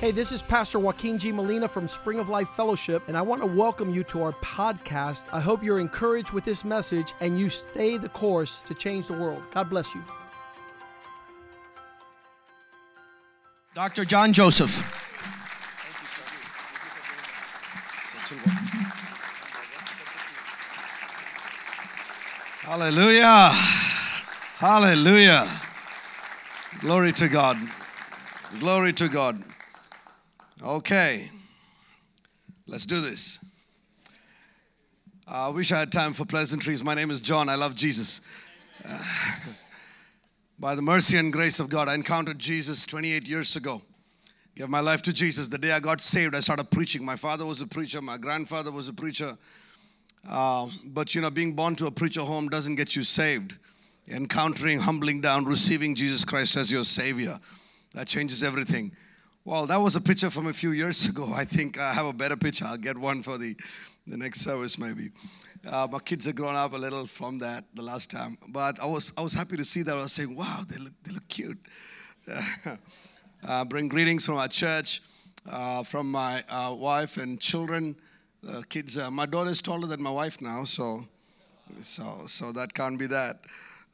Hey, this is Pastor Joaquin G. Molina from Spring of Life Fellowship, and I want to welcome you to our podcast. I hope you're encouraged with this message and you stay the course to change the world. God bless you. Dr. John Joseph. Hallelujah. Hallelujah. Glory to God. Glory to God. Okay. Let's do this. I wish I had time for pleasantries. My name is John. I love Jesus. Uh, by the mercy and grace of God, I encountered Jesus 28 years ago. Gave my life to Jesus. The day I got saved, I started preaching. My father was a preacher, my grandfather was a preacher. Uh, but you know, being born to a preacher home doesn't get you saved. Encountering, humbling down, receiving Jesus Christ as your Savior, that changes everything. Well, that was a picture from a few years ago. I think I have a better picture. I'll get one for the, the next service, maybe. Uh, my kids have grown up a little from that the last time, but I was I was happy to see that. I was saying, "Wow, they look they look cute." uh, bring greetings from our church, uh, from my uh, wife and children. Uh, kids, uh, my daughter is taller than my wife now, so so so that can't be that.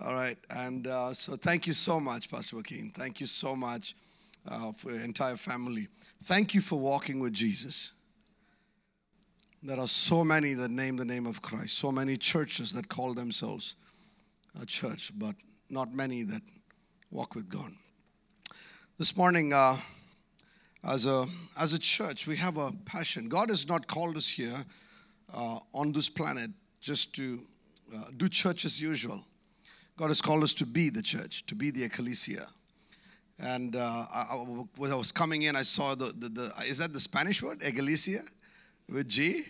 All right, and so thank you so much, Pastor Joaquin. Thank you so much for your entire family. Thank you for walking with Jesus. There are so many that name the name of Christ, so many churches that call themselves a church, but not many that walk with God. This morning, uh, as, a, as a church, we have a passion. God has not called us here uh, on this planet just to uh, do church as usual. God has called us to be the church, to be the ecclesia. And uh, I, when I was coming in, I saw the, the, the, is that the Spanish word, ecclesia? with G.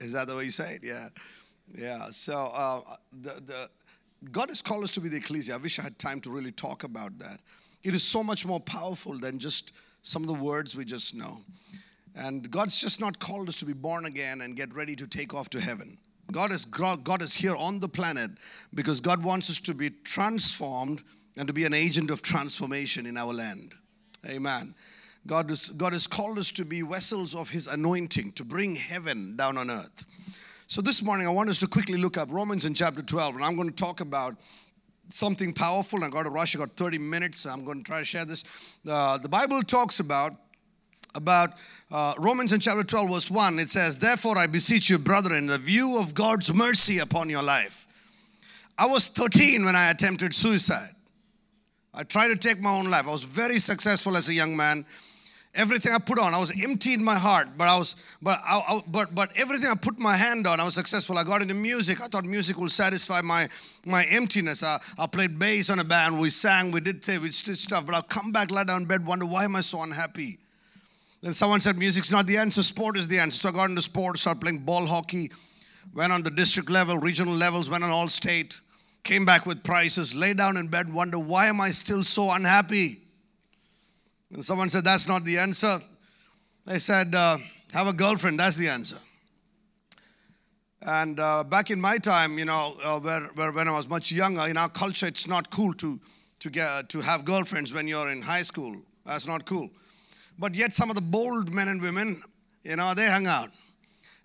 Is that the way you say it? Yeah. Yeah. So uh, the, the, God has called us to be the ecclesia. I wish I had time to really talk about that. It is so much more powerful than just some of the words we just know. And God's just not called us to be born again and get ready to take off to heaven. God is, God is here on the planet because God wants us to be transformed and to be an agent of transformation in our land. Amen. God, is, God has called us to be vessels of His anointing, to bring heaven down on earth. So this morning, I want us to quickly look up Romans in chapter 12, and I'm going to talk about something powerful. I got to rush, I got 30 minutes. So I'm going to try to share this. Uh, the Bible talks about, about uh, Romans in chapter 12, verse 1. It says, Therefore, I beseech you, brethren, the view of God's mercy upon your life. I was 13 when I attempted suicide. I tried to take my own life. I was very successful as a young man everything I put on, I was empty in my heart, but I was, but I, I, but but everything I put my hand on, I was successful. I got into music. I thought music will satisfy my my emptiness. I, I played bass on a band. We sang. We did things. we did stuff. But I'll come back, lie down in bed, wonder why am I so unhappy. Then someone said music's not the answer. Sport is the answer. So I got into sport. Started playing ball hockey. Went on the district level, regional levels. Went on all state. Came back with prices, Lay down in bed, wonder why am I still so unhappy. And someone said, That's not the answer. They said, uh, Have a girlfriend, that's the answer. And uh, back in my time, you know, uh, where, where, when I was much younger, in our culture, it's not cool to, to, get, to have girlfriends when you're in high school. That's not cool. But yet, some of the bold men and women, you know, they hung out.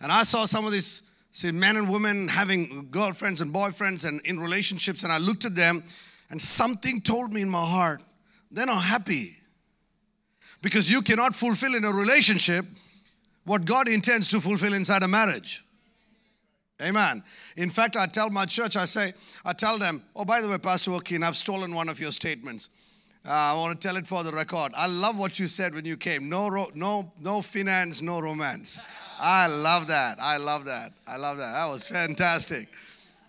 And I saw some of these see, men and women having girlfriends and boyfriends and in relationships, and I looked at them, and something told me in my heart, they're not happy. Because you cannot fulfill in a relationship what God intends to fulfill inside a marriage. Amen. In fact, I tell my church, I say, I tell them, oh, by the way, Pastor Joaquin, I've stolen one of your statements. Uh, I want to tell it for the record. I love what you said when you came. No, ro- no, no finance, no romance. I love that. I love that. I love that. That was fantastic.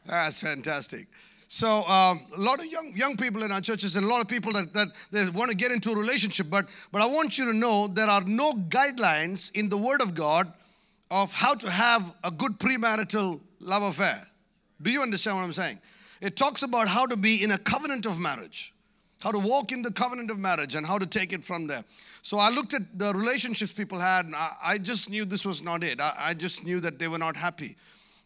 That's fantastic. So um, a lot of young young people in our churches and a lot of people that, that they want to get into a relationship, but but I want you to know there are no guidelines in the Word of God of how to have a good premarital love affair. Do you understand what I'm saying? It talks about how to be in a covenant of marriage, how to walk in the covenant of marriage, and how to take it from there. So I looked at the relationships people had, and I, I just knew this was not it. I, I just knew that they were not happy.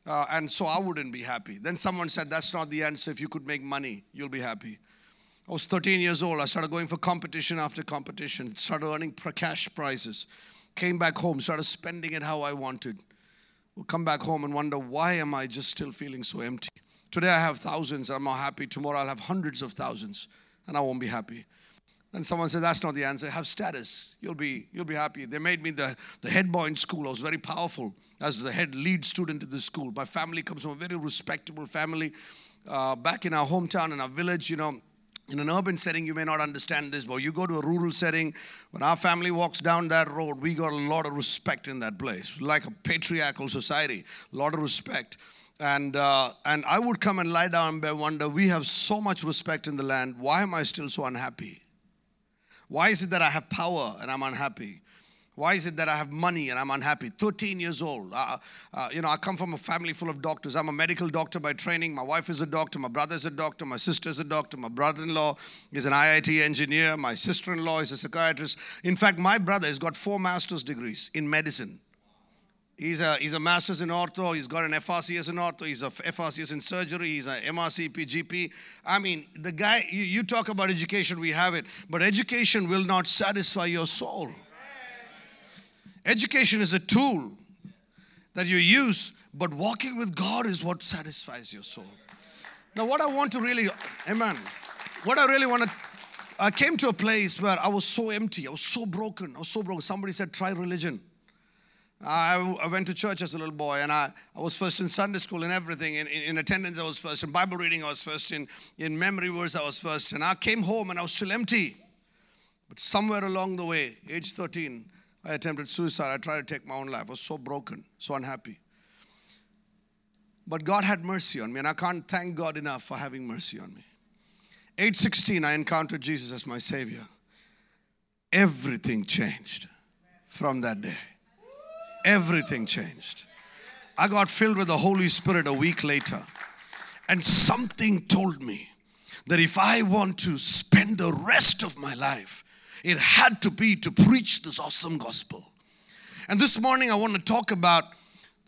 Uh, and so I wouldn't be happy. Then someone said, That's not the answer. If you could make money, you'll be happy. I was 13 years old. I started going for competition after competition, started earning cash prizes. Came back home, started spending it how I wanted. Come back home and wonder, why am I just still feeling so empty? Today I have thousands, I'm not happy. Tomorrow I'll have hundreds of thousands, and I won't be happy. And someone said, That's not the answer. Have status. You'll be, you'll be happy. They made me the, the head boy in school. I was very powerful as the head lead student in the school. My family comes from a very respectable family. Uh, back in our hometown, in our village, you know, in an urban setting, you may not understand this, but you go to a rural setting, when our family walks down that road, we got a lot of respect in that place, like a patriarchal society, a lot of respect. And, uh, and I would come and lie down and wonder, we have so much respect in the land. Why am I still so unhappy? Why is it that I have power and I'm unhappy? Why is it that I have money and I'm unhappy? 13 years old. Uh, uh, you know, I come from a family full of doctors. I'm a medical doctor by training. My wife is a doctor. My brother is a doctor. My sister is a doctor. My brother in law is an IIT engineer. My sister in law is a psychiatrist. In fact, my brother has got four master's degrees in medicine. He's a, he's a master's in ortho. He's got an FRCS in ortho. He's a FRCS in surgery. He's an MRCP GP. I mean, the guy, you, you talk about education, we have it. But education will not satisfy your soul. Education is a tool that you use, but walking with God is what satisfies your soul. Now, what I want to really, amen, what I really want to, I came to a place where I was so empty, I was so broken, I was so broken. Somebody said, try religion. I, I went to church as a little boy and I, I was first in Sunday school and everything. In, in, in, attendance, I was first. In Bible reading, I was first. In, in memory verse, I was first. And I came home and I was still empty. But somewhere along the way, age 13, I attempted suicide. I tried to take my own life. I was so broken, so unhappy. But God had mercy on me, and I can't thank God enough for having mercy on me. Age 16, I encountered Jesus as my Savior. Everything changed from that day. Everything changed. I got filled with the Holy Spirit a week later, and something told me that if I want to spend the rest of my life it had to be to preach this awesome gospel. And this morning I want to talk about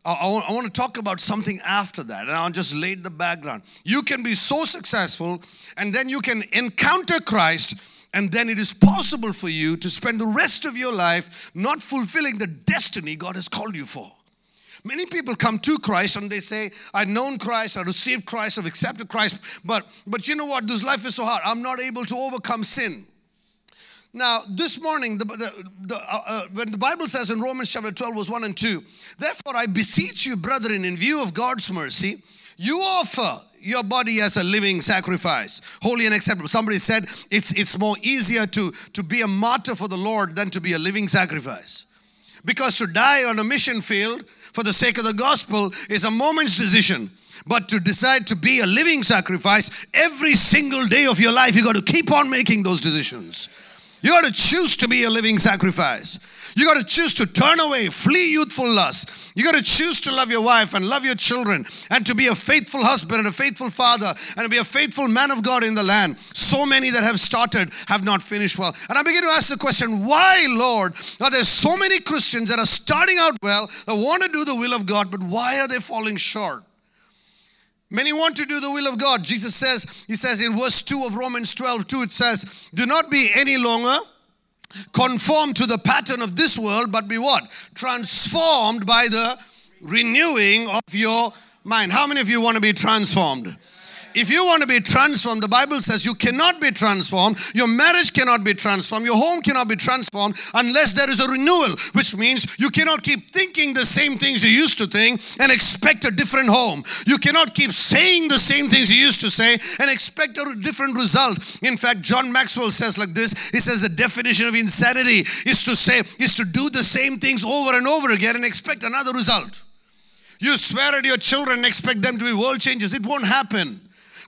I want to talk about something after that, and I'll just lay the background. You can be so successful, and then you can encounter Christ, and then it is possible for you to spend the rest of your life not fulfilling the destiny God has called you for. Many people come to Christ and they say, I've known Christ, I received Christ, I've accepted Christ, but but you know what? This life is so hard. I'm not able to overcome sin. Now, this morning, the, the, the, uh, uh, when the Bible says in Romans chapter 12, verse 1 and 2, therefore I beseech you, brethren, in view of God's mercy, you offer your body as a living sacrifice, holy and acceptable. Somebody said it's, it's more easier to, to be a martyr for the Lord than to be a living sacrifice. Because to die on a mission field for the sake of the gospel is a moment's decision. But to decide to be a living sacrifice every single day of your life, you got to keep on making those decisions. You got to choose to be a living sacrifice. You got to choose to turn away, flee youthful lust. You got to choose to love your wife and love your children and to be a faithful husband and a faithful father and to be a faithful man of God in the land. So many that have started have not finished well. And I begin to ask the question, why, Lord, are there so many Christians that are starting out well, that want to do the will of God, but why are they falling short? Many want to do the will of God. Jesus says, He says in verse 2 of Romans 12, 2, it says, Do not be any longer conformed to the pattern of this world, but be what? Transformed by the renewing of your mind. How many of you want to be transformed? If you want to be transformed, the Bible says you cannot be transformed, your marriage cannot be transformed, your home cannot be transformed unless there is a renewal, which means you cannot keep thinking the same things you used to think and expect a different home. You cannot keep saying the same things you used to say and expect a different result. In fact, John Maxwell says like this he says the definition of insanity is to say, is to do the same things over and over again and expect another result. You swear at your children and expect them to be world changers. It won't happen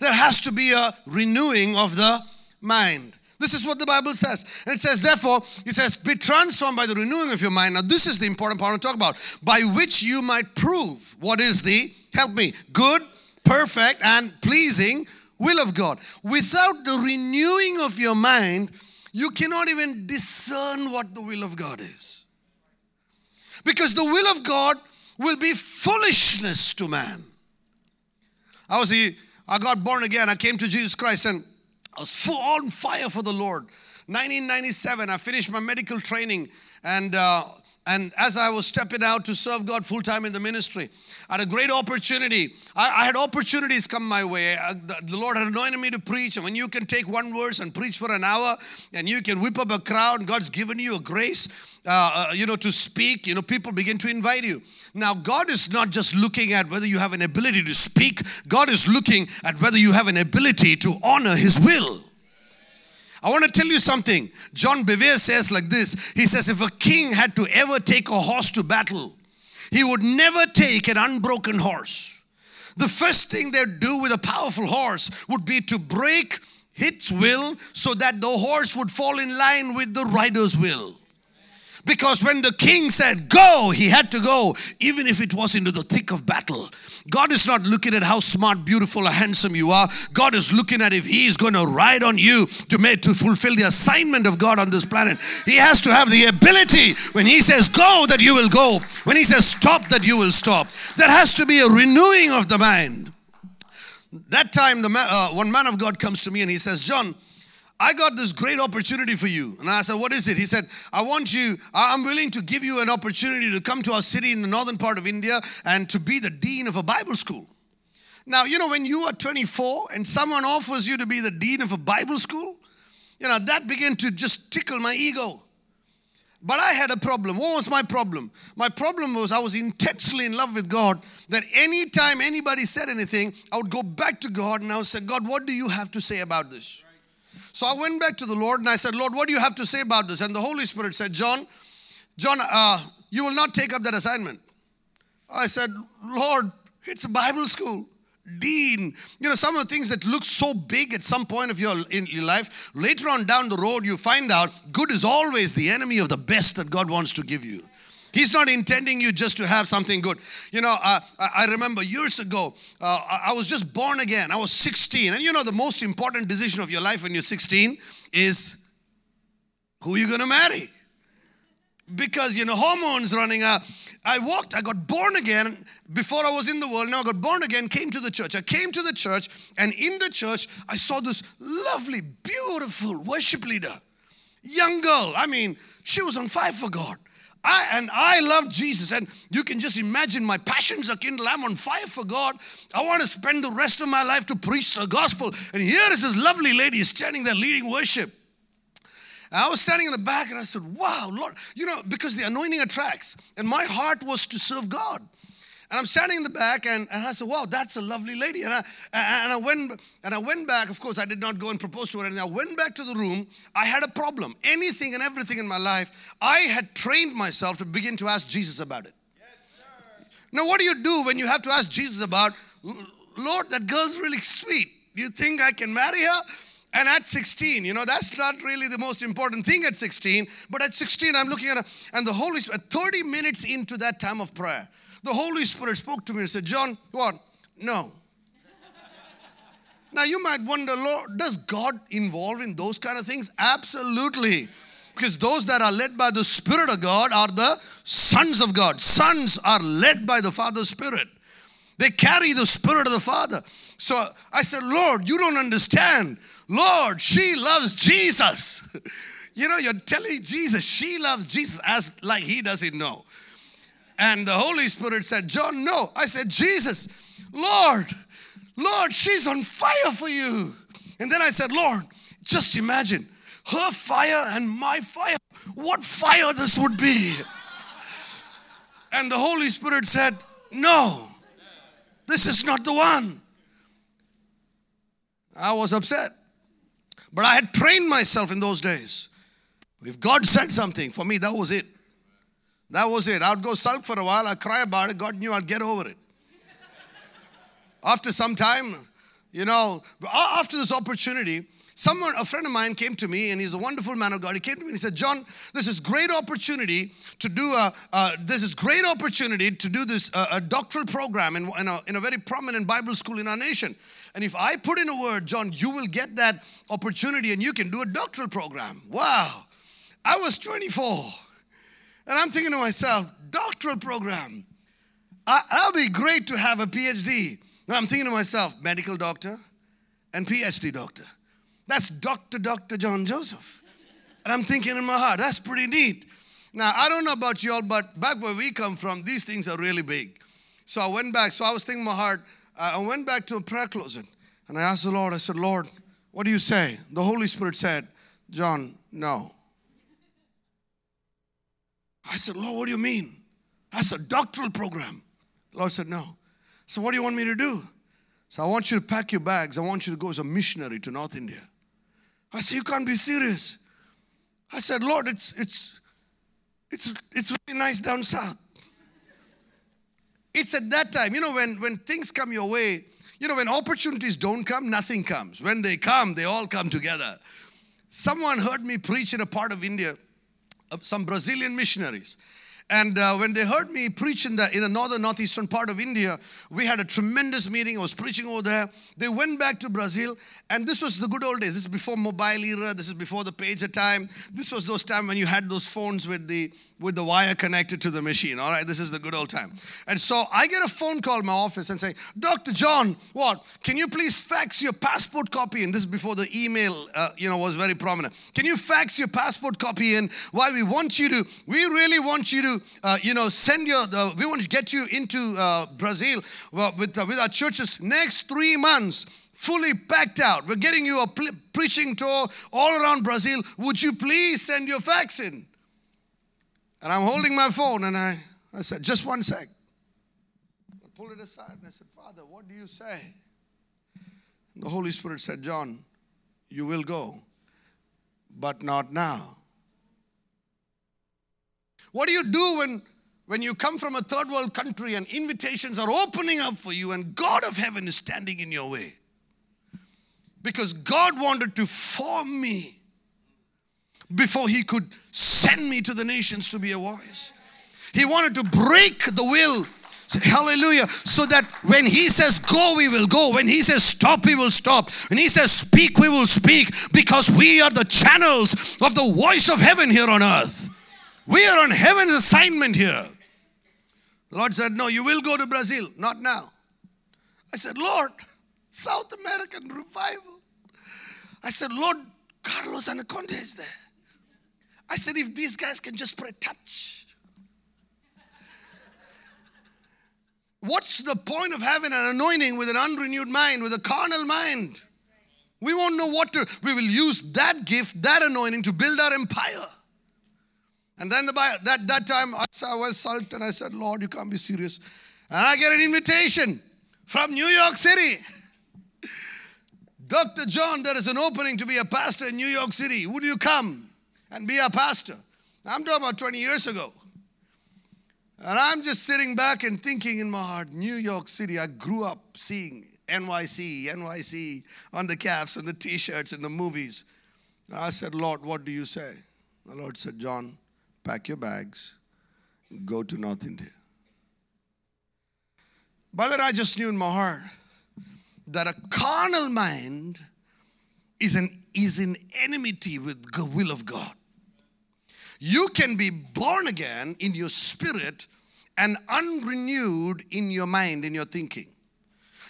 there has to be a renewing of the mind. This is what the Bible says. And it says, therefore, it says, be transformed by the renewing of your mind. Now, this is the important part to talk about. By which you might prove what is the, help me, good, perfect, and pleasing will of God. Without the renewing of your mind, you cannot even discern what the will of God is. Because the will of God will be foolishness to man. I was I got born again. I came to Jesus Christ and I was full on fire for the Lord. 1997, I finished my medical training, and uh, and as I was stepping out to serve God full time in the ministry, I had a great opportunity. I, I had opportunities come my way. Uh, the, the, Lord had anointed me to preach, and when you can take one verse and preach for an hour, and you can whip up a crowd, God's given you a grace, uh, uh, you know, to speak. You know, people begin to invite you. Now, God is not just looking at whether you have an ability to speak. God is looking at whether you have an ability to honor His will. I want to tell you something. John Bevere says like this He says, if a king had to ever take a horse to battle, he would never take an unbroken horse. The first thing they'd do with a powerful horse would be to break its will so that the horse would fall in line with the rider's will. Because when the king said go, he had to go, even if it was into the thick of battle. God is not looking at how smart, beautiful, or handsome you are. God is looking at if He is going to ride on you to make to fulfill the assignment of God on this planet. He has to have the ability when He says go that you will go. When He says stop that you will stop. There has to be a renewing of the mind. That time, the man, uh, one man of God comes to me and he says, John, I got this great opportunity for you. And I said, What is it? He said, I want you, I'm willing to give you an opportunity to come to our city in the northern part of India and to be the dean of a Bible school. Now, you know, when you are 24 and someone offers you to be the dean of a Bible school, you know, that began to just tickle my ego. But I had a problem. What was my problem? My problem was I was intensely in love with God that anytime anybody said anything, I would go back to God and I would say, God, what do you have to say about this? So I went back to the Lord and I said, Lord, what do you have to say about this? And the Holy Spirit said, John, John, uh, you will not take up that assignment. I said, Lord, it's a Bible school. Dean, you know, some of the things that look so big at some point of your in your life, later on down the road, you find out good is always the enemy of the best that God wants to give you. He's not intending you just to have something good. You know, uh, I remember years ago, uh, I was just born again. I was 16. And you know, the most important decision of your life when you're 16 is who you're going to marry. Because, you know, hormones running out. I walked, I got born again before I was in the world. Now I got born again, came to the church. I came to the church, and in the church, I saw this lovely, beautiful worship leader. Young girl. I mean, she was on fire for God. I, and I love Jesus. And you can just imagine my passions are kindled. I'm on fire for God. I want to spend the rest of my life to preach the gospel. And here is this lovely lady standing there leading worship. I was standing in the back and I said, Wow, Lord, you know, because the anointing attracts. And my heart was to serve God. And I'm standing in the back, and, and I said, "Wow, that's a lovely lady." And I and I went and I went back. Of course, I did not go and propose to her. And I went back to the room. I had a problem. Anything and everything in my life, I had trained myself to begin to ask Jesus about it. Yes, now, what do you do when you have to ask Jesus about? Lord, that girl's really sweet. Do you think I can marry her? And at 16, you know, that's not really the most important thing at 16, but at 16, I'm looking at her, and the Holy Spirit, 30 minutes into that time of prayer, the Holy Spirit spoke to me and said, John, what? No. now you might wonder, Lord, does God involve in those kind of things? Absolutely. Because those that are led by the Spirit of God are the sons of God. Sons are led by the Father's Spirit. They carry the Spirit of the Father. So I said, Lord, you don't understand. Lord, she loves Jesus. you know, you're telling Jesus she loves Jesus as like he doesn't know. And the Holy Spirit said, John, no. I said, Jesus, Lord, Lord, she's on fire for you. And then I said, Lord, just imagine her fire and my fire. What fire this would be. And the Holy Spirit said, No, this is not the one. I was upset. But I had trained myself in those days. If God said something, for me, that was it. That was it. I'd go sulk for a while, I'd cry about it. God knew I'd get over it. After some time, you know, after this opportunity, someone, a friend of mine came to me and he's a wonderful man of God. He came to me and he said, John, this is great opportunity to do a, uh, this is great opportunity to do this, uh, a doctoral program in, in, a, in a very prominent Bible school in our nation. And if I put in a word, John, you will get that opportunity and you can do a doctoral program. Wow. I was 24. And I'm thinking to myself, doctoral program. That'll be great to have a PhD. And I'm thinking to myself, medical doctor and PhD doctor. That's Dr. Dr. John Joseph. And I'm thinking in my heart, that's pretty neat. Now, I don't know about y'all, but back where we come from, these things are really big. So I went back. So I was thinking in my heart, I went back to a prayer closet and I asked the Lord, I said, Lord, what do you say? The Holy Spirit said, John, no. I said, Lord, what do you mean? That's a doctoral program. The Lord said, No. So, what do you want me to do? So, I want you to pack your bags. I want you to go as a missionary to North India. I said, You can't be serious. I said, Lord, it's, it's, it's, it's really nice down south. It's at that time, you know, when, when things come your way, you know, when opportunities don't come, nothing comes. When they come, they all come together. Someone heard me preach in a part of India, some Brazilian missionaries. And uh, when they heard me preach in the, in the northern, northeastern part of India, we had a tremendous meeting. I was preaching over there. They went back to Brazil, and this was the good old days. This is before mobile era. This is before the pager time. This was those time when you had those phones with the with the wire connected to the machine. All right, this is the good old time. And so I get a phone call in my office and say, Dr. John, what? Can you please fax your passport copy in? This is before the email, uh, you know, was very prominent. Can you fax your passport copy in? Why we want you to, we really want you to, uh, you know, send your, uh, we want to get you into uh, Brazil with, uh, with our churches next three months fully packed out. We're getting you a preaching tour all around Brazil. Would you please send your fax in? And I'm holding my phone and I, I said, just one sec. I pulled it aside and I said, Father, what do you say? And the Holy Spirit said, John, you will go, but not now. What do you do when, when you come from a third world country and invitations are opening up for you and God of heaven is standing in your way? Because God wanted to form me before he could send me to the nations to be a voice. He wanted to break the will. Hallelujah. So that when he says go, we will go. When he says stop, we will stop. When he says speak, we will speak because we are the channels of the voice of heaven here on earth. We are on heaven's assignment here. The Lord said, No, you will go to Brazil, not now. I said, Lord, South American revival. I said, Lord, Carlos Annacondia is there. I said, if these guys can just pray touch. What's the point of having an anointing with an unrenewed mind, with a carnal mind? We won't know what to, we will use that gift, that anointing to build our empire. And then the that, that time I was sulked and I said, Lord, you can't be serious. And I get an invitation from New York City. Dr. John, there is an opening to be a pastor in New York City. Would you come? And be a pastor. I'm talking about 20 years ago. And I'm just sitting back and thinking in my heart, New York City, I grew up seeing NYC, NYC on the caps and the t shirts and the movies. And I said, Lord, what do you say? The Lord said, John, pack your bags, go to North India. But then I just knew in my heart that a carnal mind is, an, is in enmity with the will of God. You can be born again in your spirit and unrenewed in your mind, in your thinking.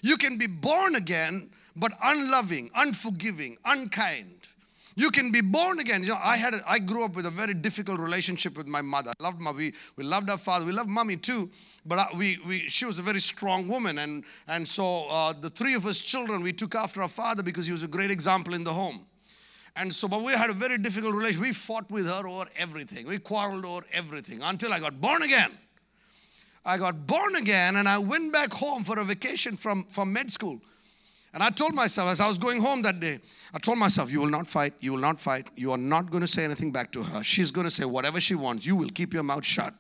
You can be born again, but unloving, unforgiving, unkind. You can be born again. You know, I had a, I grew up with a very difficult relationship with my mother. I loved my we, we loved our father. We loved mommy too, but we, we she was a very strong woman, and and so uh, the three of us children we took after our father because he was a great example in the home. And so, but we had a very difficult relationship. We fought with her over everything. We quarreled over everything until I got born again. I got born again and I went back home for a vacation from, from med school. And I told myself, as I was going home that day, I told myself, You will not fight, you will not fight, you are not going to say anything back to her. She's going to say whatever she wants. You will keep your mouth shut.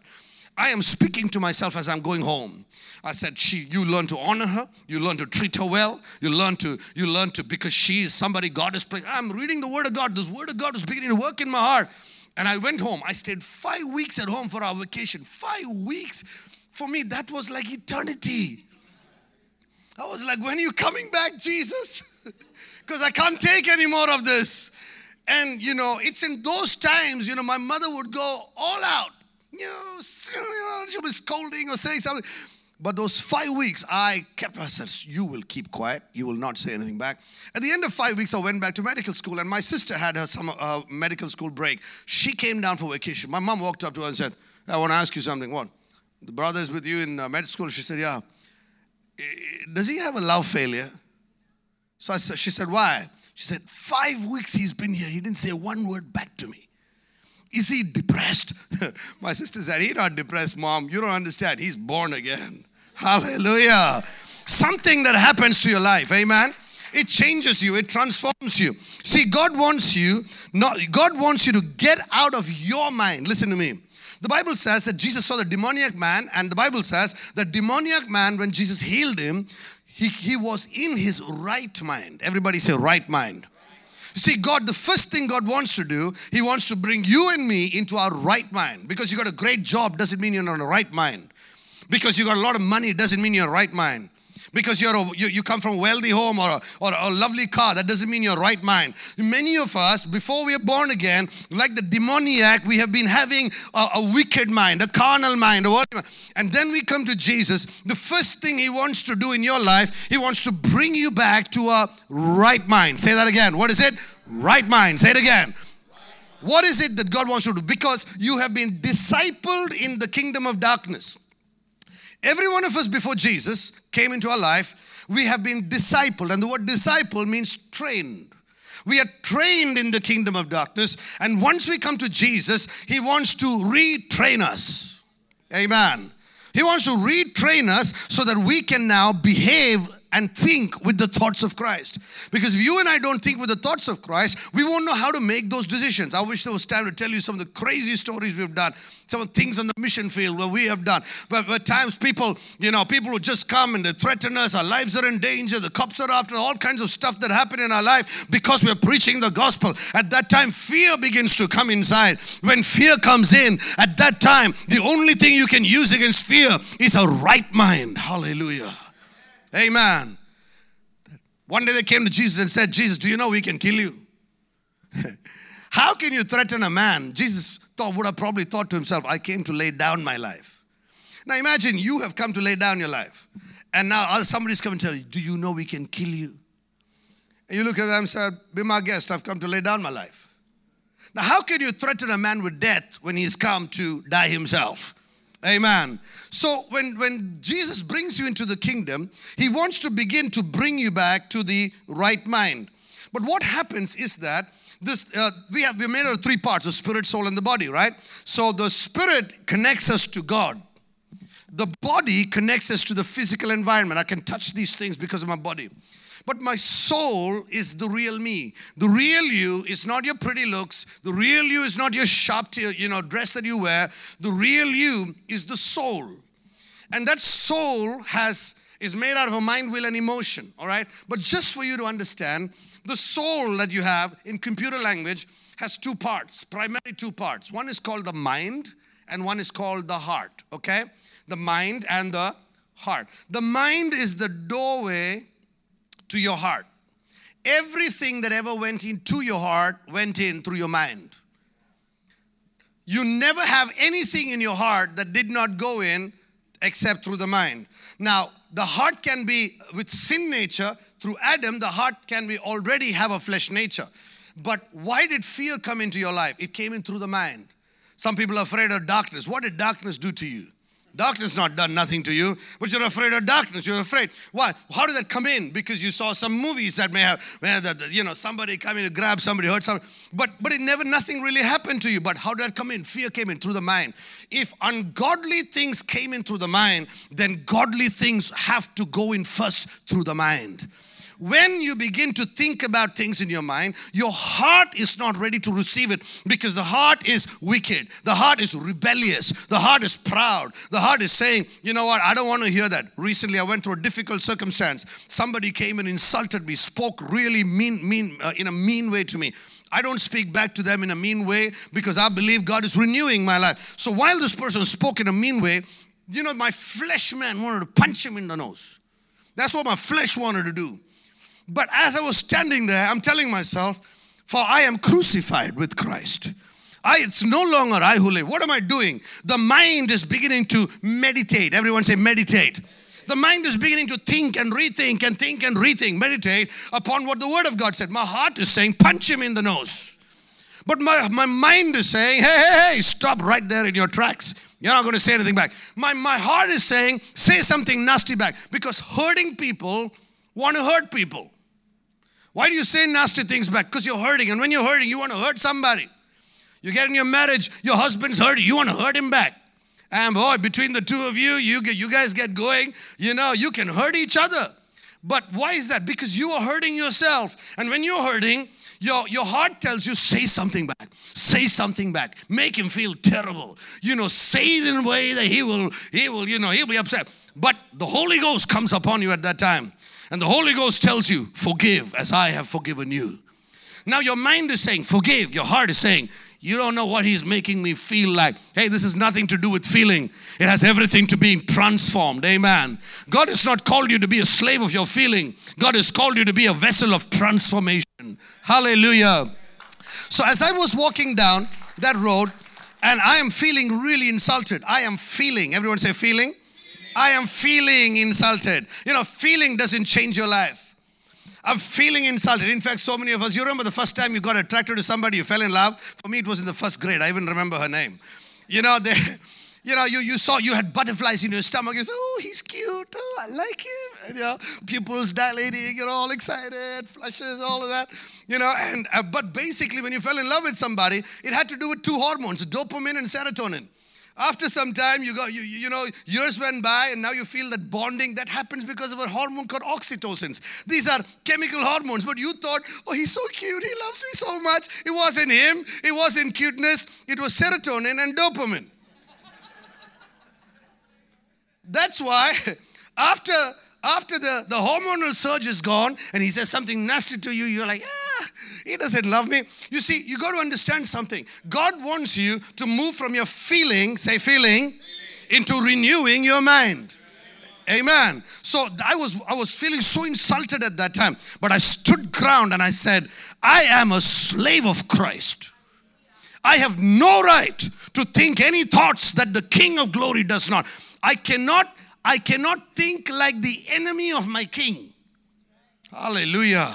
I am speaking to myself as I'm going home. I said, she, you learn to honor her, you learn to treat her well, you learn to, you learn to, because she is somebody God is playing. I'm reading the word of God. This word of God is beginning to work in my heart. And I went home. I stayed five weeks at home for our vacation. Five weeks. For me, that was like eternity. I was like, when are you coming back, Jesus? Because I can't take any more of this. And, you know, it's in those times, you know, my mother would go all out. You know, she'll be scolding or saying something. But those five weeks, I kept myself, you will keep quiet. You will not say anything back. At the end of five weeks, I went back to medical school, and my sister had her summer uh, medical school break. She came down for vacation. My mom walked up to her and said, I want to ask you something. What? The brother is with you in uh, med school? She said, Yeah. Does he have a love failure? So I said, she said, Why? She said, Five weeks he's been here. He didn't say one word back to me. Is he depressed? My sister said, He's not depressed, mom. You don't understand. He's born again. Hallelujah. Something that happens to your life, amen. It changes you, it transforms you. See, God wants you, not God wants you to get out of your mind. Listen to me. The Bible says that Jesus saw the demoniac man, and the Bible says the demoniac man, when Jesus healed him, he, he was in his right mind. Everybody say right mind. See, God, the first thing God wants to do, He wants to bring you and me into our right mind. Because you got a great job doesn't mean you're not in a right mind. Because you got a lot of money doesn't mean you're right mind because you're a, you, you come from a wealthy home or a, or a lovely car. That doesn't mean you're right mind. Many of us, before we are born again, like the demoniac, we have been having a, a wicked mind, a carnal mind. And then we come to Jesus. The first thing he wants to do in your life, he wants to bring you back to a right mind. Say that again. What is it? Right mind. Say it again. What is it that God wants you to do? Because you have been discipled in the kingdom of darkness. Every one of us before Jesus came into our life, we have been discipled. And the word disciple means trained. We are trained in the kingdom of darkness. And once we come to Jesus, He wants to retrain us. Amen. He wants to retrain us so that we can now behave and think with the thoughts of Christ. Because if you and I don't think with the thoughts of Christ, we won't know how to make those decisions. I wish there was time to tell you some of the crazy stories we've done, some of the things on the mission field where we have done. But at times people, you know, people who just come and they threaten us, our lives are in danger, the cops are after all kinds of stuff that happen in our life because we're preaching the gospel. At that time, fear begins to come inside. When fear comes in, at that time, the only thing you can use against fear is a right mind. Hallelujah. Amen. One day they came to Jesus and said, Jesus, do you know we can kill you? How can you threaten a man? Jesus thought, would have probably thought to himself, I came to lay down my life. Now imagine you have come to lay down your life. And now somebody's coming to tell you, Do you know we can kill you? And you look at them and say, Be my guest, I've come to lay down my life. Now, how can you threaten a man with death when he's come to die himself? Amen. So when, when Jesus brings you into the kingdom, he wants to begin to bring you back to the right mind. But what happens is that this uh, we have we made our three parts: the spirit, soul, and the body. Right. So the spirit connects us to God. The body connects us to the physical environment. I can touch these things because of my body. But my soul is the real me. The real you is not your pretty looks. The real you is not your sharp, you know, dress that you wear. The real you is the soul. And that soul has is made out of a mind, will, and emotion. All right. But just for you to understand, the soul that you have in computer language has two parts, primarily two parts. One is called the mind, and one is called the heart. Okay. The mind and the heart. The mind is the doorway to your heart. Everything that ever went into your heart went in through your mind. You never have anything in your heart that did not go in except through the mind. Now, the heart can be with sin nature, through Adam, the heart can be already have a flesh nature. But why did fear come into your life? It came in through the mind. Some people are afraid of darkness. What did darkness do to you? Darkness not done nothing to you, but you're afraid of darkness. You're afraid. Why? How did that come in? Because you saw some movies that may have, that, you know, somebody coming to grab somebody, hurt somebody. But but it never, nothing really happened to you. But how did that come in? Fear came in through the mind. If ungodly things came in through the mind, then godly things have to go in first through the mind when you begin to think about things in your mind, your heart is not ready to receive it because the heart is wicked. The heart is rebellious. The heart is proud. The heart is saying, you know what, I don't want to hear that. Recently, I went through a difficult circumstance. Somebody came and insulted me, spoke really mean, mean, uh, in a mean way to me. I don't speak back to them in a mean way because I believe God is renewing my life. So while this person spoke in a mean way, you know, my flesh man wanted to punch him in the nose. That's what my flesh wanted to do. But as I was standing there, I'm telling myself, for I am crucified with Christ. I, it's no longer I who live. What am I doing? The mind is beginning to meditate. Everyone say, meditate. The mind is beginning to think and rethink and think and rethink, meditate upon what the Word of God said. My heart is saying, punch him in the nose. But my, my mind is saying, hey, hey, hey, stop right there in your tracks. You're not going to say anything back. My, my heart is saying, say something nasty back. Because hurting people want to hurt people. Why do you say nasty things back? Because you're hurting. And when you're hurting, you want to hurt somebody. You get in your marriage, your husband's hurting, you want to hurt him back. And boy, between the two of you, you, you guys get going, you know, you can hurt each other. But why is that? Because you are hurting yourself. And when you're hurting, your, your heart tells you, say something back. Say something back. Make him feel terrible. You know, say it in a way that he will, he will, you know, he'll be upset. But the Holy Ghost comes upon you at that time. And the Holy Ghost tells you, Forgive as I have forgiven you. Now your mind is saying, Forgive. Your heart is saying, You don't know what He's making me feel like. Hey, this has nothing to do with feeling, it has everything to being transformed. Amen. God has not called you to be a slave of your feeling, God has called you to be a vessel of transformation. Hallelujah. So as I was walking down that road, and I am feeling really insulted. I am feeling, everyone say feeling. I am feeling insulted. You know, feeling doesn't change your life. I'm feeling insulted. In fact, so many of us, you remember the first time you got attracted to somebody, you fell in love? For me, it was in the first grade. I even remember her name. You know, they, you know, you, you saw you had butterflies in your stomach. You said, oh, he's cute. Oh, I like him. And, you know, pupils dilating, you're all excited, flushes, all of that. You know, and uh, but basically, when you fell in love with somebody, it had to do with two hormones, dopamine and serotonin. After some time, you go, you, you know, years went by, and now you feel that bonding that happens because of a hormone called oxytocins. These are chemical hormones, but you thought, oh, he's so cute, he loves me so much. It wasn't him, it wasn't cuteness, it was serotonin and dopamine. That's why after after the, the hormonal surge is gone and he says something nasty to you, you're like, ah, he doesn't love me. You see, you got to understand something. God wants you to move from your feeling, say feeling, into renewing your mind. Amen. So I was I was feeling so insulted at that time, but I stood ground and I said, I am a slave of Christ. I have no right to think any thoughts that the King of glory does not. I cannot I cannot think like the enemy of my king. Hallelujah.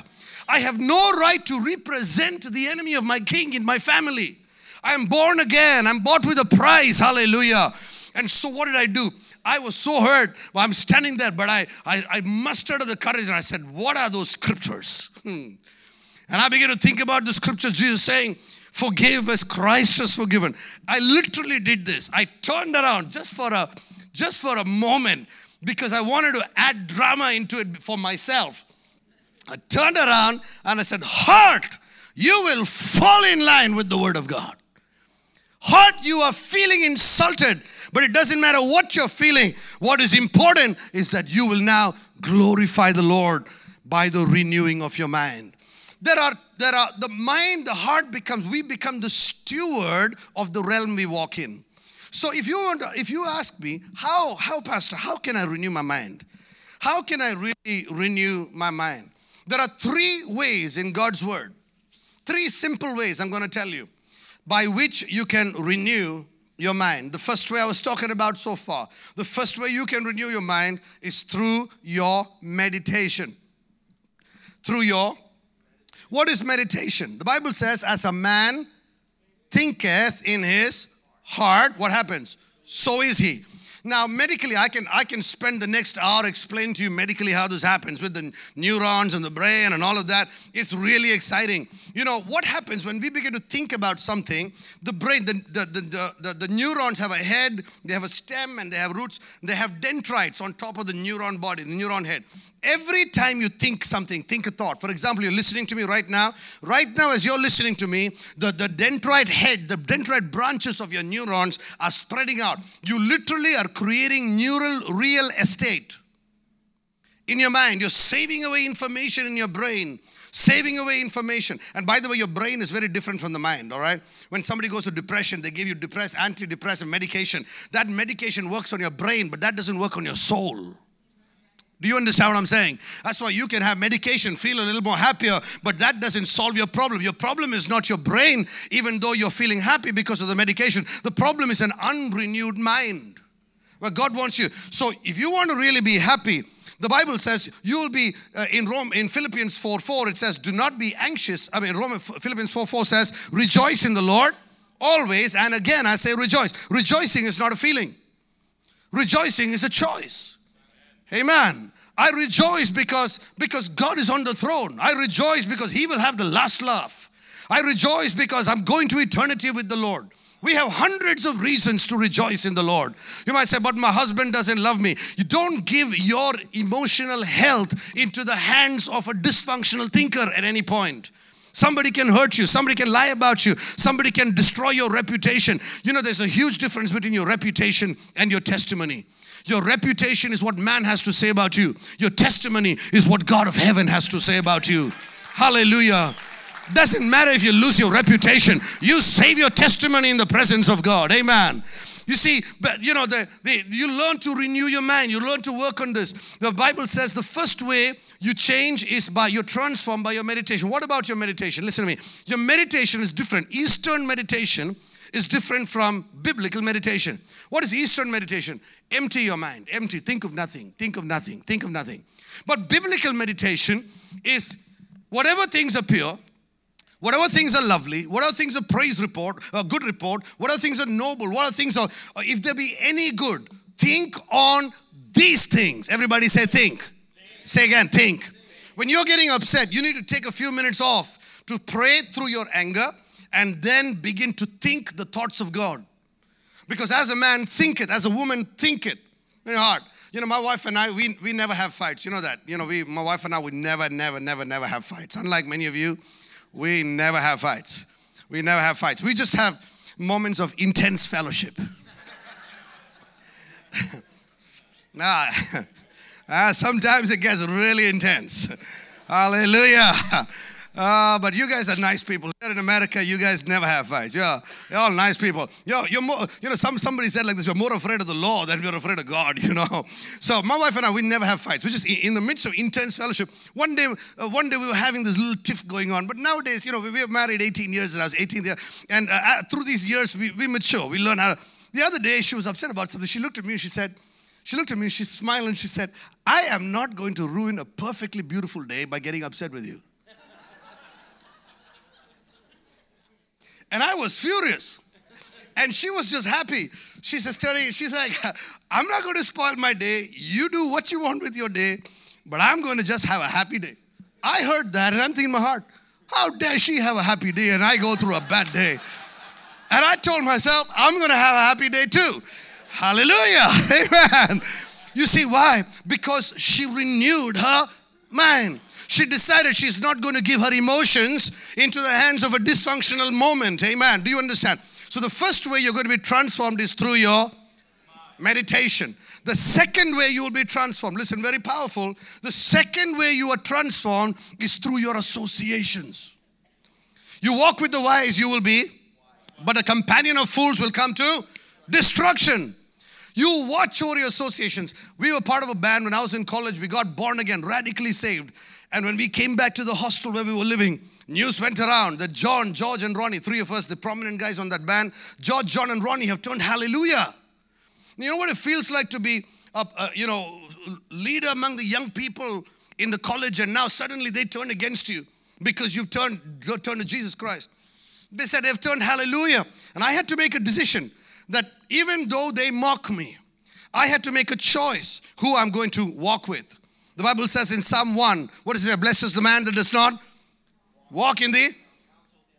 I have no right to represent the enemy of my king in my family. I am born again. I'm bought with a price. Hallelujah. And so what did I do? I was so hurt. Well, I'm standing there, but I, I, I mustered the courage and I said, What are those scriptures? Hmm. And I began to think about the scriptures, Jesus saying, Forgive as Christ has forgiven. I literally did this. I turned around just for a just for a moment because I wanted to add drama into it for myself. I turned around and I said, Heart, you will fall in line with the word of God. Heart, you are feeling insulted, but it doesn't matter what you're feeling. What is important is that you will now glorify the Lord by the renewing of your mind. There are there are the mind, the heart becomes, we become the steward of the realm we walk in. So if you want, if you ask me, how, how, Pastor, how can I renew my mind? How can I really renew my mind? There are three ways in God's word. Three simple ways I'm going to tell you by which you can renew your mind. The first way I was talking about so far, the first way you can renew your mind is through your meditation. Through your what is meditation? The Bible says, as a man thinketh in his heart, what happens? So is he. Now, medically, I can I can spend the next hour explaining to you medically how this happens with the neurons and the brain and all of that. It's really exciting. You know what happens when we begin to think about something? The brain, the the, the, the, the neurons have a head, they have a stem, and they have roots. They have dendrites on top of the neuron body, the neuron head. Every time you think something, think a thought. For example, you're listening to me right now. Right now, as you're listening to me, the, the dendrite head, the dendrite branches of your neurons are spreading out. You literally are creating neural real estate in your mind. You're saving away information in your brain, saving away information. And by the way, your brain is very different from the mind, all right? When somebody goes to depression, they give you depress, antidepressant medication. That medication works on your brain, but that doesn't work on your soul. Do you understand what I'm saying? That's why you can have medication, feel a little more happier, but that doesn't solve your problem. Your problem is not your brain, even though you're feeling happy because of the medication. The problem is an unrenewed mind. Where God wants you. So if you want to really be happy, the Bible says you will be uh, in Rome in Philippians 4 4 it says do not be anxious. I mean Roman Philippians 4 4 says rejoice in the Lord always. And again I say rejoice. Rejoicing is not a feeling. Rejoicing is a choice. Amen. I rejoice because because God is on the throne. I rejoice because he will have the last laugh. I rejoice because I'm going to eternity with the Lord we have hundreds of reasons to rejoice in the Lord. You might say, but my husband doesn't love me. You don't give your emotional health into the hands of a dysfunctional thinker at any point. Somebody can hurt you, somebody can lie about you, somebody can destroy your reputation. You know, there's a huge difference between your reputation and your testimony. Your reputation is what man has to say about you, your testimony is what God of heaven has to say about you. Hallelujah. Doesn't matter if you lose your reputation, you save your testimony in the presence of God. Amen. You see, but you know, the, the, you learn to renew your mind, you learn to work on this. The Bible says the first way you change is by you're transformed by your meditation. What about your meditation? Listen to me. Your meditation is different. Eastern meditation is different from biblical meditation. What is Eastern meditation? Empty your mind, empty, think of nothing, think of nothing, think of nothing. But biblical meditation is whatever things appear, Whatever things are lovely, whatever things are praise report, a good report, whatever things are noble, whatever things are, uh, if there be any good, think on these things. Everybody say think. think. Say again, think. think. When you're getting upset, you need to take a few minutes off to pray through your anger and then begin to think the thoughts of God. Because as a man, think it, as a woman, think it in your heart. You know, my wife and I, we, we never have fights. You know that. You know, we, my wife and I, we never, never, never, never have fights. Unlike many of you, we never have fights. We never have fights. We just have moments of intense fellowship. nah, ah, sometimes it gets really intense. Hallelujah. Uh, but you guys are nice people. Here in America, you guys never have fights. Yeah, you're all nice people. Yo, you're more, you know, some, somebody said like this, you're more afraid of the law than you're afraid of God, you know. So my wife and I, we never have fights. We're just, in the midst of intense fellowship, one day, uh, one day we were having this little tiff going on. But nowadays, you know, we, we were married 18 years and I was 18 there. And uh, uh, through these years, we, we mature. We learn how to. The other day, she was upset about something. She looked at me and she said, she looked at me, and she smiled and she said, I am not going to ruin a perfectly beautiful day by getting upset with you. And I was furious. And she was just happy. She says, Terry, she's like, I'm not going to spoil my day. You do what you want with your day, but I'm going to just have a happy day. I heard that and I'm thinking in my heart, how dare she have a happy day and I go through a bad day? And I told myself, I'm going to have a happy day too. Hallelujah. Amen. You see why? Because she renewed her mind. She decided she's not going to give her emotions into the hands of a dysfunctional moment. Amen. Do you understand? So, the first way you're going to be transformed is through your meditation. The second way you will be transformed, listen, very powerful. The second way you are transformed is through your associations. You walk with the wise, you will be, but a companion of fools will come to destruction. You watch over your associations. We were part of a band when I was in college. We got born again, radically saved. And when we came back to the hostel where we were living, news went around that John, George, and Ronnie, three of us, the prominent guys on that band, George, John, and Ronnie have turned hallelujah. You know what it feels like to be, a, a, you know, leader among the young people in the college, and now suddenly they turn against you because you've turned, turned to Jesus Christ. They said they've turned hallelujah. And I had to make a decision that even though they mock me, I had to make a choice who I'm going to walk with. The Bible says in Psalm 1, what is it? Blessed is the man that does not walk in the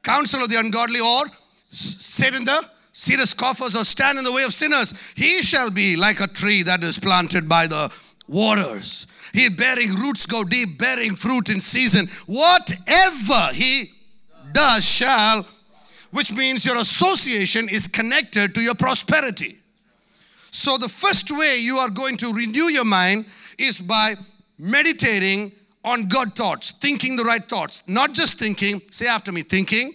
counsel of the ungodly or sit in the seat of scoffers or stand in the way of sinners. He shall be like a tree that is planted by the waters. He bearing roots go deep, bearing fruit in season. Whatever he does shall, which means your association is connected to your prosperity. So the first way you are going to renew your mind is by meditating on God thoughts, thinking the right thoughts, not just thinking, say after me, thinking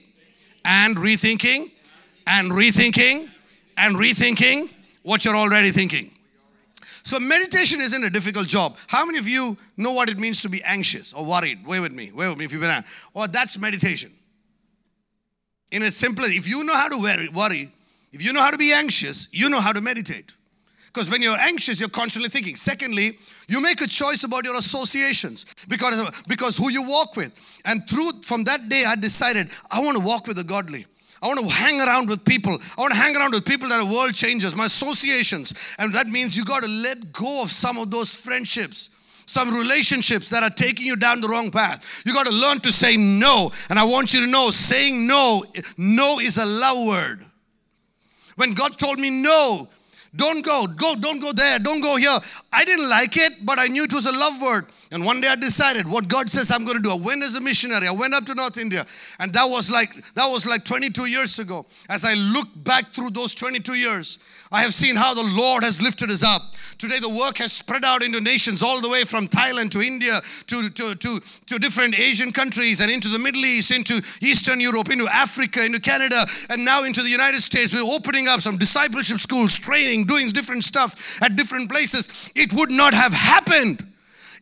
and rethinking and rethinking and rethinking what you're already thinking. So, meditation isn't a difficult job. How many of you know what it means to be anxious or worried? Wait with me, wait with me if you've been, or oh, that's meditation. In a simple, if you know how to worry, if you know how to be anxious, you know how to meditate. Because when you're anxious, you're constantly thinking. Secondly, you make a choice about your associations because, because who you walk with. And through from that day, I decided I want to walk with the godly. I want to hang around with people. I want to hang around with people that are world changers, my associations. And that means you got to let go of some of those friendships, some relationships that are taking you down the wrong path. You got to learn to say no. And I want you to know saying no, no is a love word. When God told me no, don't go, go, don't go there, don't go here. I didn't like it, but I knew it was a love word. And one day I decided what God says I'm going to do. I went as a missionary. I went up to North India. And that was like that was like 22 years ago. As I look back through those 22 years, I have seen how the Lord has lifted us up. Today, the work has spread out into nations all the way from Thailand to India to, to, to, to different Asian countries and into the Middle East, into Eastern Europe, into Africa, into Canada, and now into the United States. We're opening up some discipleship schools, training, doing different stuff at different places. It would not have happened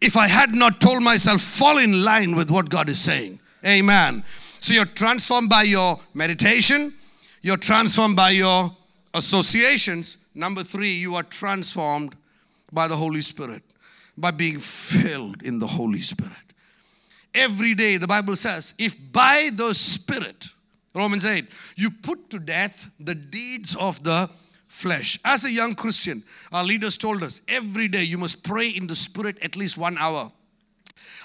if I had not told myself, fall in line with what God is saying. Amen. So you're transformed by your meditation, you're transformed by your associations. Number three, you are transformed by the Holy Spirit, by being filled in the Holy Spirit. Every day, the Bible says, if by the Spirit, Romans 8, you put to death the deeds of the flesh. As a young Christian, our leaders told us every day you must pray in the Spirit at least one hour.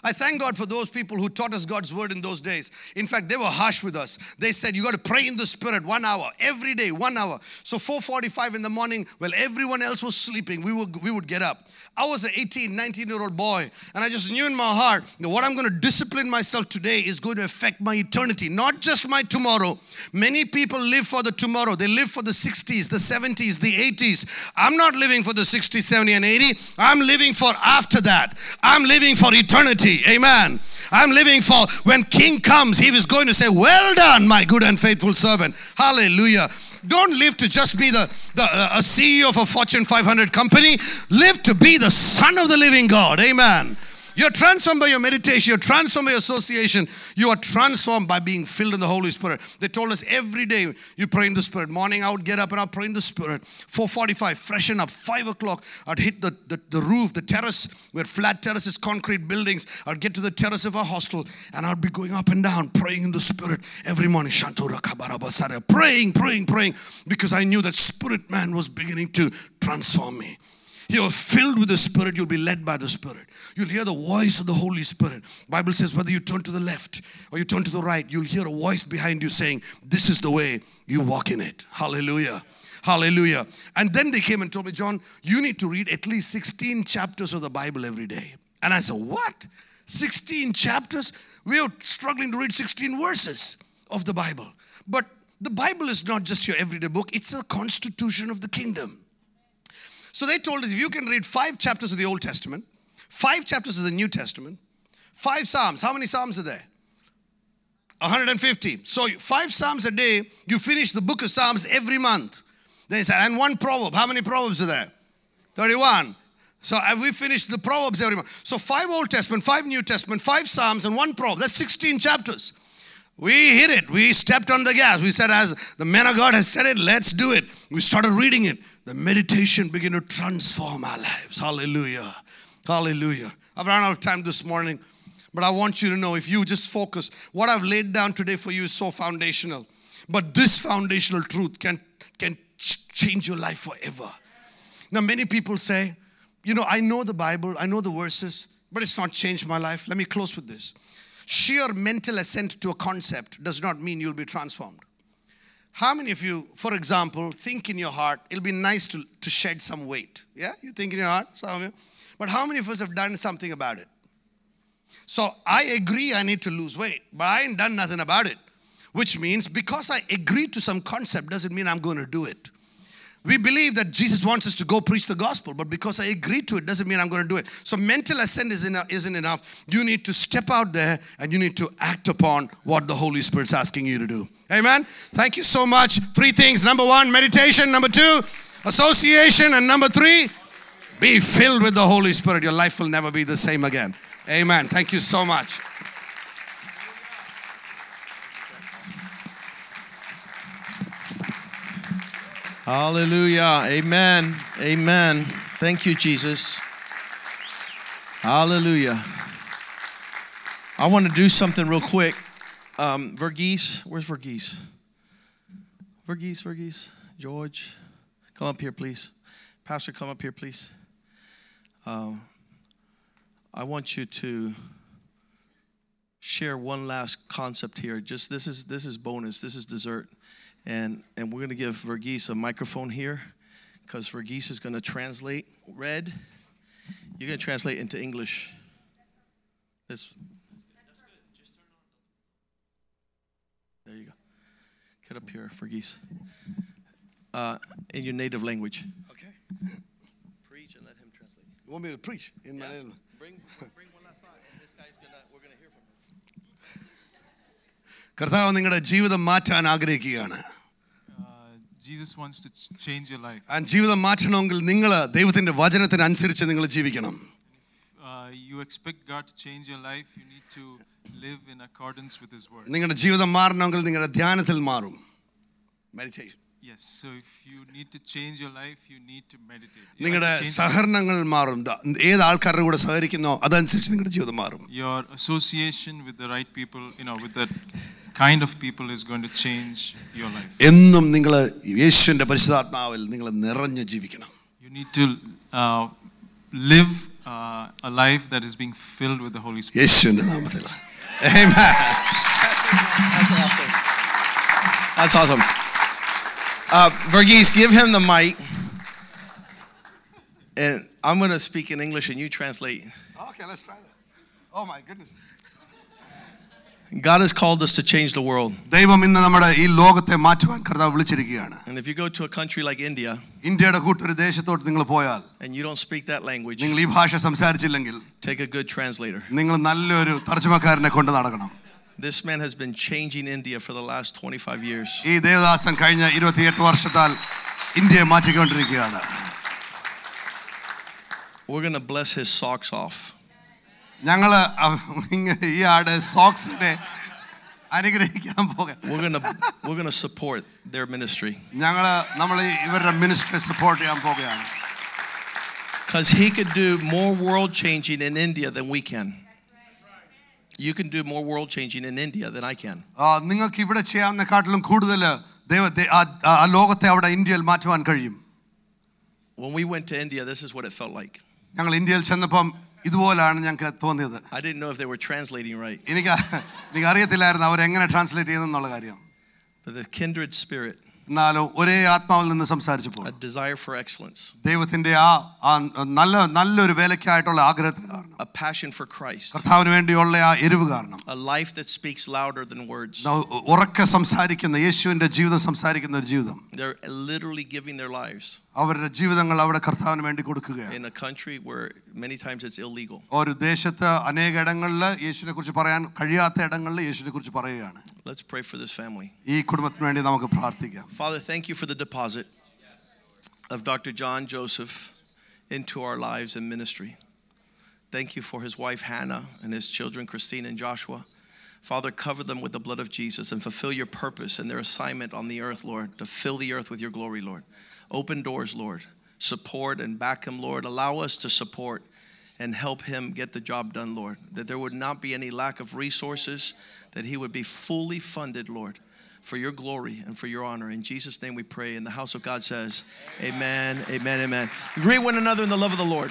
I thank God for those people who taught us God's word in those days. In fact, they were harsh with us. They said, You got to pray in the spirit one hour, every day, one hour. So 4:45 in the morning, while everyone else was sleeping, we would, we would get up. I was an 18, 19 year old boy, and I just knew in my heart that what I'm going to discipline myself today is going to affect my eternity, not just my tomorrow. Many people live for the tomorrow, they live for the 60s, the 70s, the 80s. I'm not living for the 60, 70, and 80. I'm living for after that. I'm living for eternity. Amen. I'm living for when King comes, he is going to say, Well done, my good and faithful servant. Hallelujah. Don't live to just be the, the uh, a CEO of a Fortune 500 company. Live to be the son of the living God. Amen. You're transformed by your meditation. You're transformed by your association. You are transformed by being filled in the Holy Spirit. They told us every day you pray in the Spirit. Morning I would get up and I'd pray in the Spirit. 4:45, freshen up. 5 o'clock, I'd hit the, the, the roof, the terrace. We had flat terraces, concrete buildings. I'd get to the terrace of our hostel and I'd be going up and down, praying in the Spirit every morning. Praying, praying, praying. Because I knew that Spirit man was beginning to transform me. You're filled with the Spirit, you'll be led by the Spirit. You'll hear the voice of the Holy Spirit. Bible says whether you turn to the left or you turn to the right, you'll hear a voice behind you saying, This is the way you walk in it. Hallelujah. Hallelujah. And then they came and told me, John, you need to read at least 16 chapters of the Bible every day. And I said, What? 16 chapters? We are struggling to read 16 verses of the Bible. But the Bible is not just your everyday book, it's a constitution of the kingdom. So they told us if you can read five chapters of the Old Testament, five chapters of the New Testament, five Psalms. How many Psalms are there? 150. So five Psalms a day, you finish the book of Psalms every month. Then he said, and one proverb. How many proverbs are there? 31. So we finished the Proverbs every month. So five Old Testament, five New Testament, five Psalms, and one proverb. That's 16 chapters. We hit it. We stepped on the gas. We said, as the man of God has said it, let's do it. We started reading it the meditation begin to transform our lives. Hallelujah. Hallelujah. I've run out of time this morning, but I want you to know if you just focus, what I've laid down today for you is so foundational. But this foundational truth can, can change your life forever. Now, many people say, you know, I know the Bible, I know the verses, but it's not changed my life. Let me close with this. Sheer mental assent to a concept does not mean you'll be transformed. How many of you, for example, think in your heart, it'll be nice to, to shed some weight? Yeah? You think in your heart, some of you. But how many of us have done something about it? So I agree I need to lose weight, but I ain't done nothing about it. Which means because I agree to some concept doesn't mean I'm going to do it. We believe that Jesus wants us to go preach the gospel, but because I agree to it doesn't mean I'm going to do it. So mental assent isn't enough. You need to step out there and you need to act upon what the Holy Spirit's asking you to do. Amen. Thank you so much. Three things. Number one, meditation. Number two, association. And number three, be filled with the Holy Spirit. Your life will never be the same again. Amen. Thank you so much. Hallelujah. Amen. Amen. Thank you, Jesus. Hallelujah. I want to do something real quick. Um, Verghese, where's Verghese? Verghese, Verghese, George, come up here, please. Pastor, come up here, please. Um, I want you to share one last concept here. Just this is this is bonus. This is dessert, and and we're gonna give Verghese a microphone here, because Verghese is gonna translate. Red, you're gonna translate into English. This. There you go. Get up here, Verghese. Uh, in your native language. Okay. Preach and let him translate. You want me to preach in my Bring, bring one last thought, and this guy's gonna. We're gonna hear from him. കർത്താവ് നിങ്ങളുടെ ജീവിതം മാറ്റാൻ ആഗ്രഹിക്കുകയാണ് Uh, Jesus wants to ch- change your life. ആ ജീവിതം മാറ്റണമെങ്കിൽ നിങ്ങൾ ദൈവത്തിന്റെ വചനത്തിന് അനുസരിച്ച് നിങ്ങൾ ജീവിക്കണം Uh, you expect God to change your life, you need to live in accordance with His word. നിങ്ങളുടെ ജീവിതം മാറണമെങ്കിൽ നിങ്ങളുടെ ധ്യാനത്തിൽ മാറും meditation Yes, so if you need to change your life, you need to meditate. You have നിങ്ങളുടെ to change സഹകരണങ്ങൾ മാറും ദാ- ഏത് ആൾക്കാരുടെ കൂടെ സഹകരിക്കുന്നോ അതനുസരിച്ച് നിങ്ങളുടെ ജീവിതം മാറും your association with the right people, you know, with that kind of people is going to change your life. എന്നും നിങ്ങൾ യേശുവിന്റെ പരിശുദ്ധാത്മാവിൽ നിങ്ങൾ നിറഞ്ഞു ജീവിക്കണം You need to uh, live uh, a life that is being filled with the Holy Spirit. യേശുവിന്റെ നാമത്തിൽ Amen. That's awesome. That's awesome. Uh, Verghese, give him the mic. And I'm going to speak in English and you translate. Okay, let's try that. Oh my goodness. God has called us to change the world. ദൈവം ഇന്ന് നമ്മുടെ ഈ ലോകത്തെ മാറ്റുവാൻ കർത്താവ് വിളിച്ചിരിക്കുകയാണ് And if you go to a country like India ഇന്ത്യയുടെ കൂട്ടൊരു ദേശത്തോട്ട് നിങ്ങൾ പോയാൽ and you don't speak that language, നിങ്ങൾ ഈ ഭാഷ സംസാരിച്ചില്ലെങ്കിൽ take a good translator. നിങ്ങൾ നല്ലൊരു തർജ്ജമക്കാരനെ കൊണ്ട് നടക്കണം This man has been changing India for the last 25 years. ഈ ദേവദാസൻ കഴിഞ്ഞ ഇരുപത്തിയെട്ട് വർഷത്താൽ ഇന്ത്യയെ മാറ്റിക്കൊണ്ടിരിക്കുകയാണ് We're going to bless his socks off. ഞങ്ങള് അവ- ഇങ്ങ- ഈ ആട് സോക്സിനെ അനുഗ്രഹിക്കാൻ പോകാൻ We're going to we're going to support their ministry ഞങ്ങള് നമ്മൾ ഇവരുടെ മിനിസ്ട്രി സപ്പോർട്ട് ചെയ്യാൻ പോകുകയാണ് cuz he could do more world changing in India than we can. You can do more world changing in India than I can. ആ, നിങ്ങൾക്ക് ഇവിടെ ചെയ്യാവുന്നതിനെക്കാട്ടിലും കൂടുതൽ ദൈവ ദേ- ആ- ആ ലോകത്തെ അവിടെ ഇന്ത്യയിൽ മാറ്റുവാൻ കഴിയും When we went to India, this is what it felt like. ഞങ്ങൾ ഇന്ത്യയിൽ ചെന്നപ്പം ഇതുപോലാണ് ഞങ്ങൾക്ക് തോന്നിയത് I didn't know if they were translating right, എനിക്ക് എനിക്ക് അറിയത്തില്ലായിരുന്നു അവരെങ്ങനെ ട്രാൻസ്ലേറ്റ് ചെയ്യുന്നുള്ള കാര്യം but the kindred spirit, എന്നാലും ഒരേ ആത്മാവിൽ നിന്ന് സംസാരിച്ചപ്പോൾ a desire for excellence, ദൈവത്തിന്റെ ആ ആ നല്ല നല്ലൊരു വേലയ്ക്കായിട്ടുള്ള ആഗ്രഹത്തിന് കാരണം a passion for Christ, കർത്താവിന് വേണ്ടിയുള്ള ആ എരിവ് കാരണം a life that speaks louder than words. ന- ഉറക്കെ സംസാരിക്കുന്ന യേശുവിന്റെ ജീവിതം സംസാരിക്കുന്ന ഒരു ജീവിതം They're literally giving their lives അവരുടെ ജീവിതങ്ങൾ അവിടെ കർത്താവിന് വേണ്ടി കൊടുക്കുകയാണ് in a country where many times it's illegal. ഒരു ദേശത്ത് അനേക ഇടങ്ങളിൽ യേശുവിനെ കുറിച്ച് പറയാൻ കഴിയാത്ത ഇടങ്ങളിൽ യേശുവിനെ കുറിച്ച് പറയുകയാണ് Let's pray for this family. ഈ കുടുംബത്തിന് വേണ്ടി നമുക്ക് പ്രാർത്ഥിക്കാം Father, thank you for the deposit of Dr. John Joseph into our lives and ministry. Thank you for his wife Hannah and his children Christine and Joshua. Father, cover them with the blood of Jesus and fulfill your purpose and their assignment on the earth, Lord, to fill the earth with your glory, Lord. Open doors, Lord. Support and back him, Lord. Allow us to support and help him get the job done, Lord. That there would not be any lack of resources, that he would be fully funded, Lord, for your glory and for your honor. In Jesus' name we pray. And the house of God says, Amen, amen, amen. Greet one another in the love of the Lord.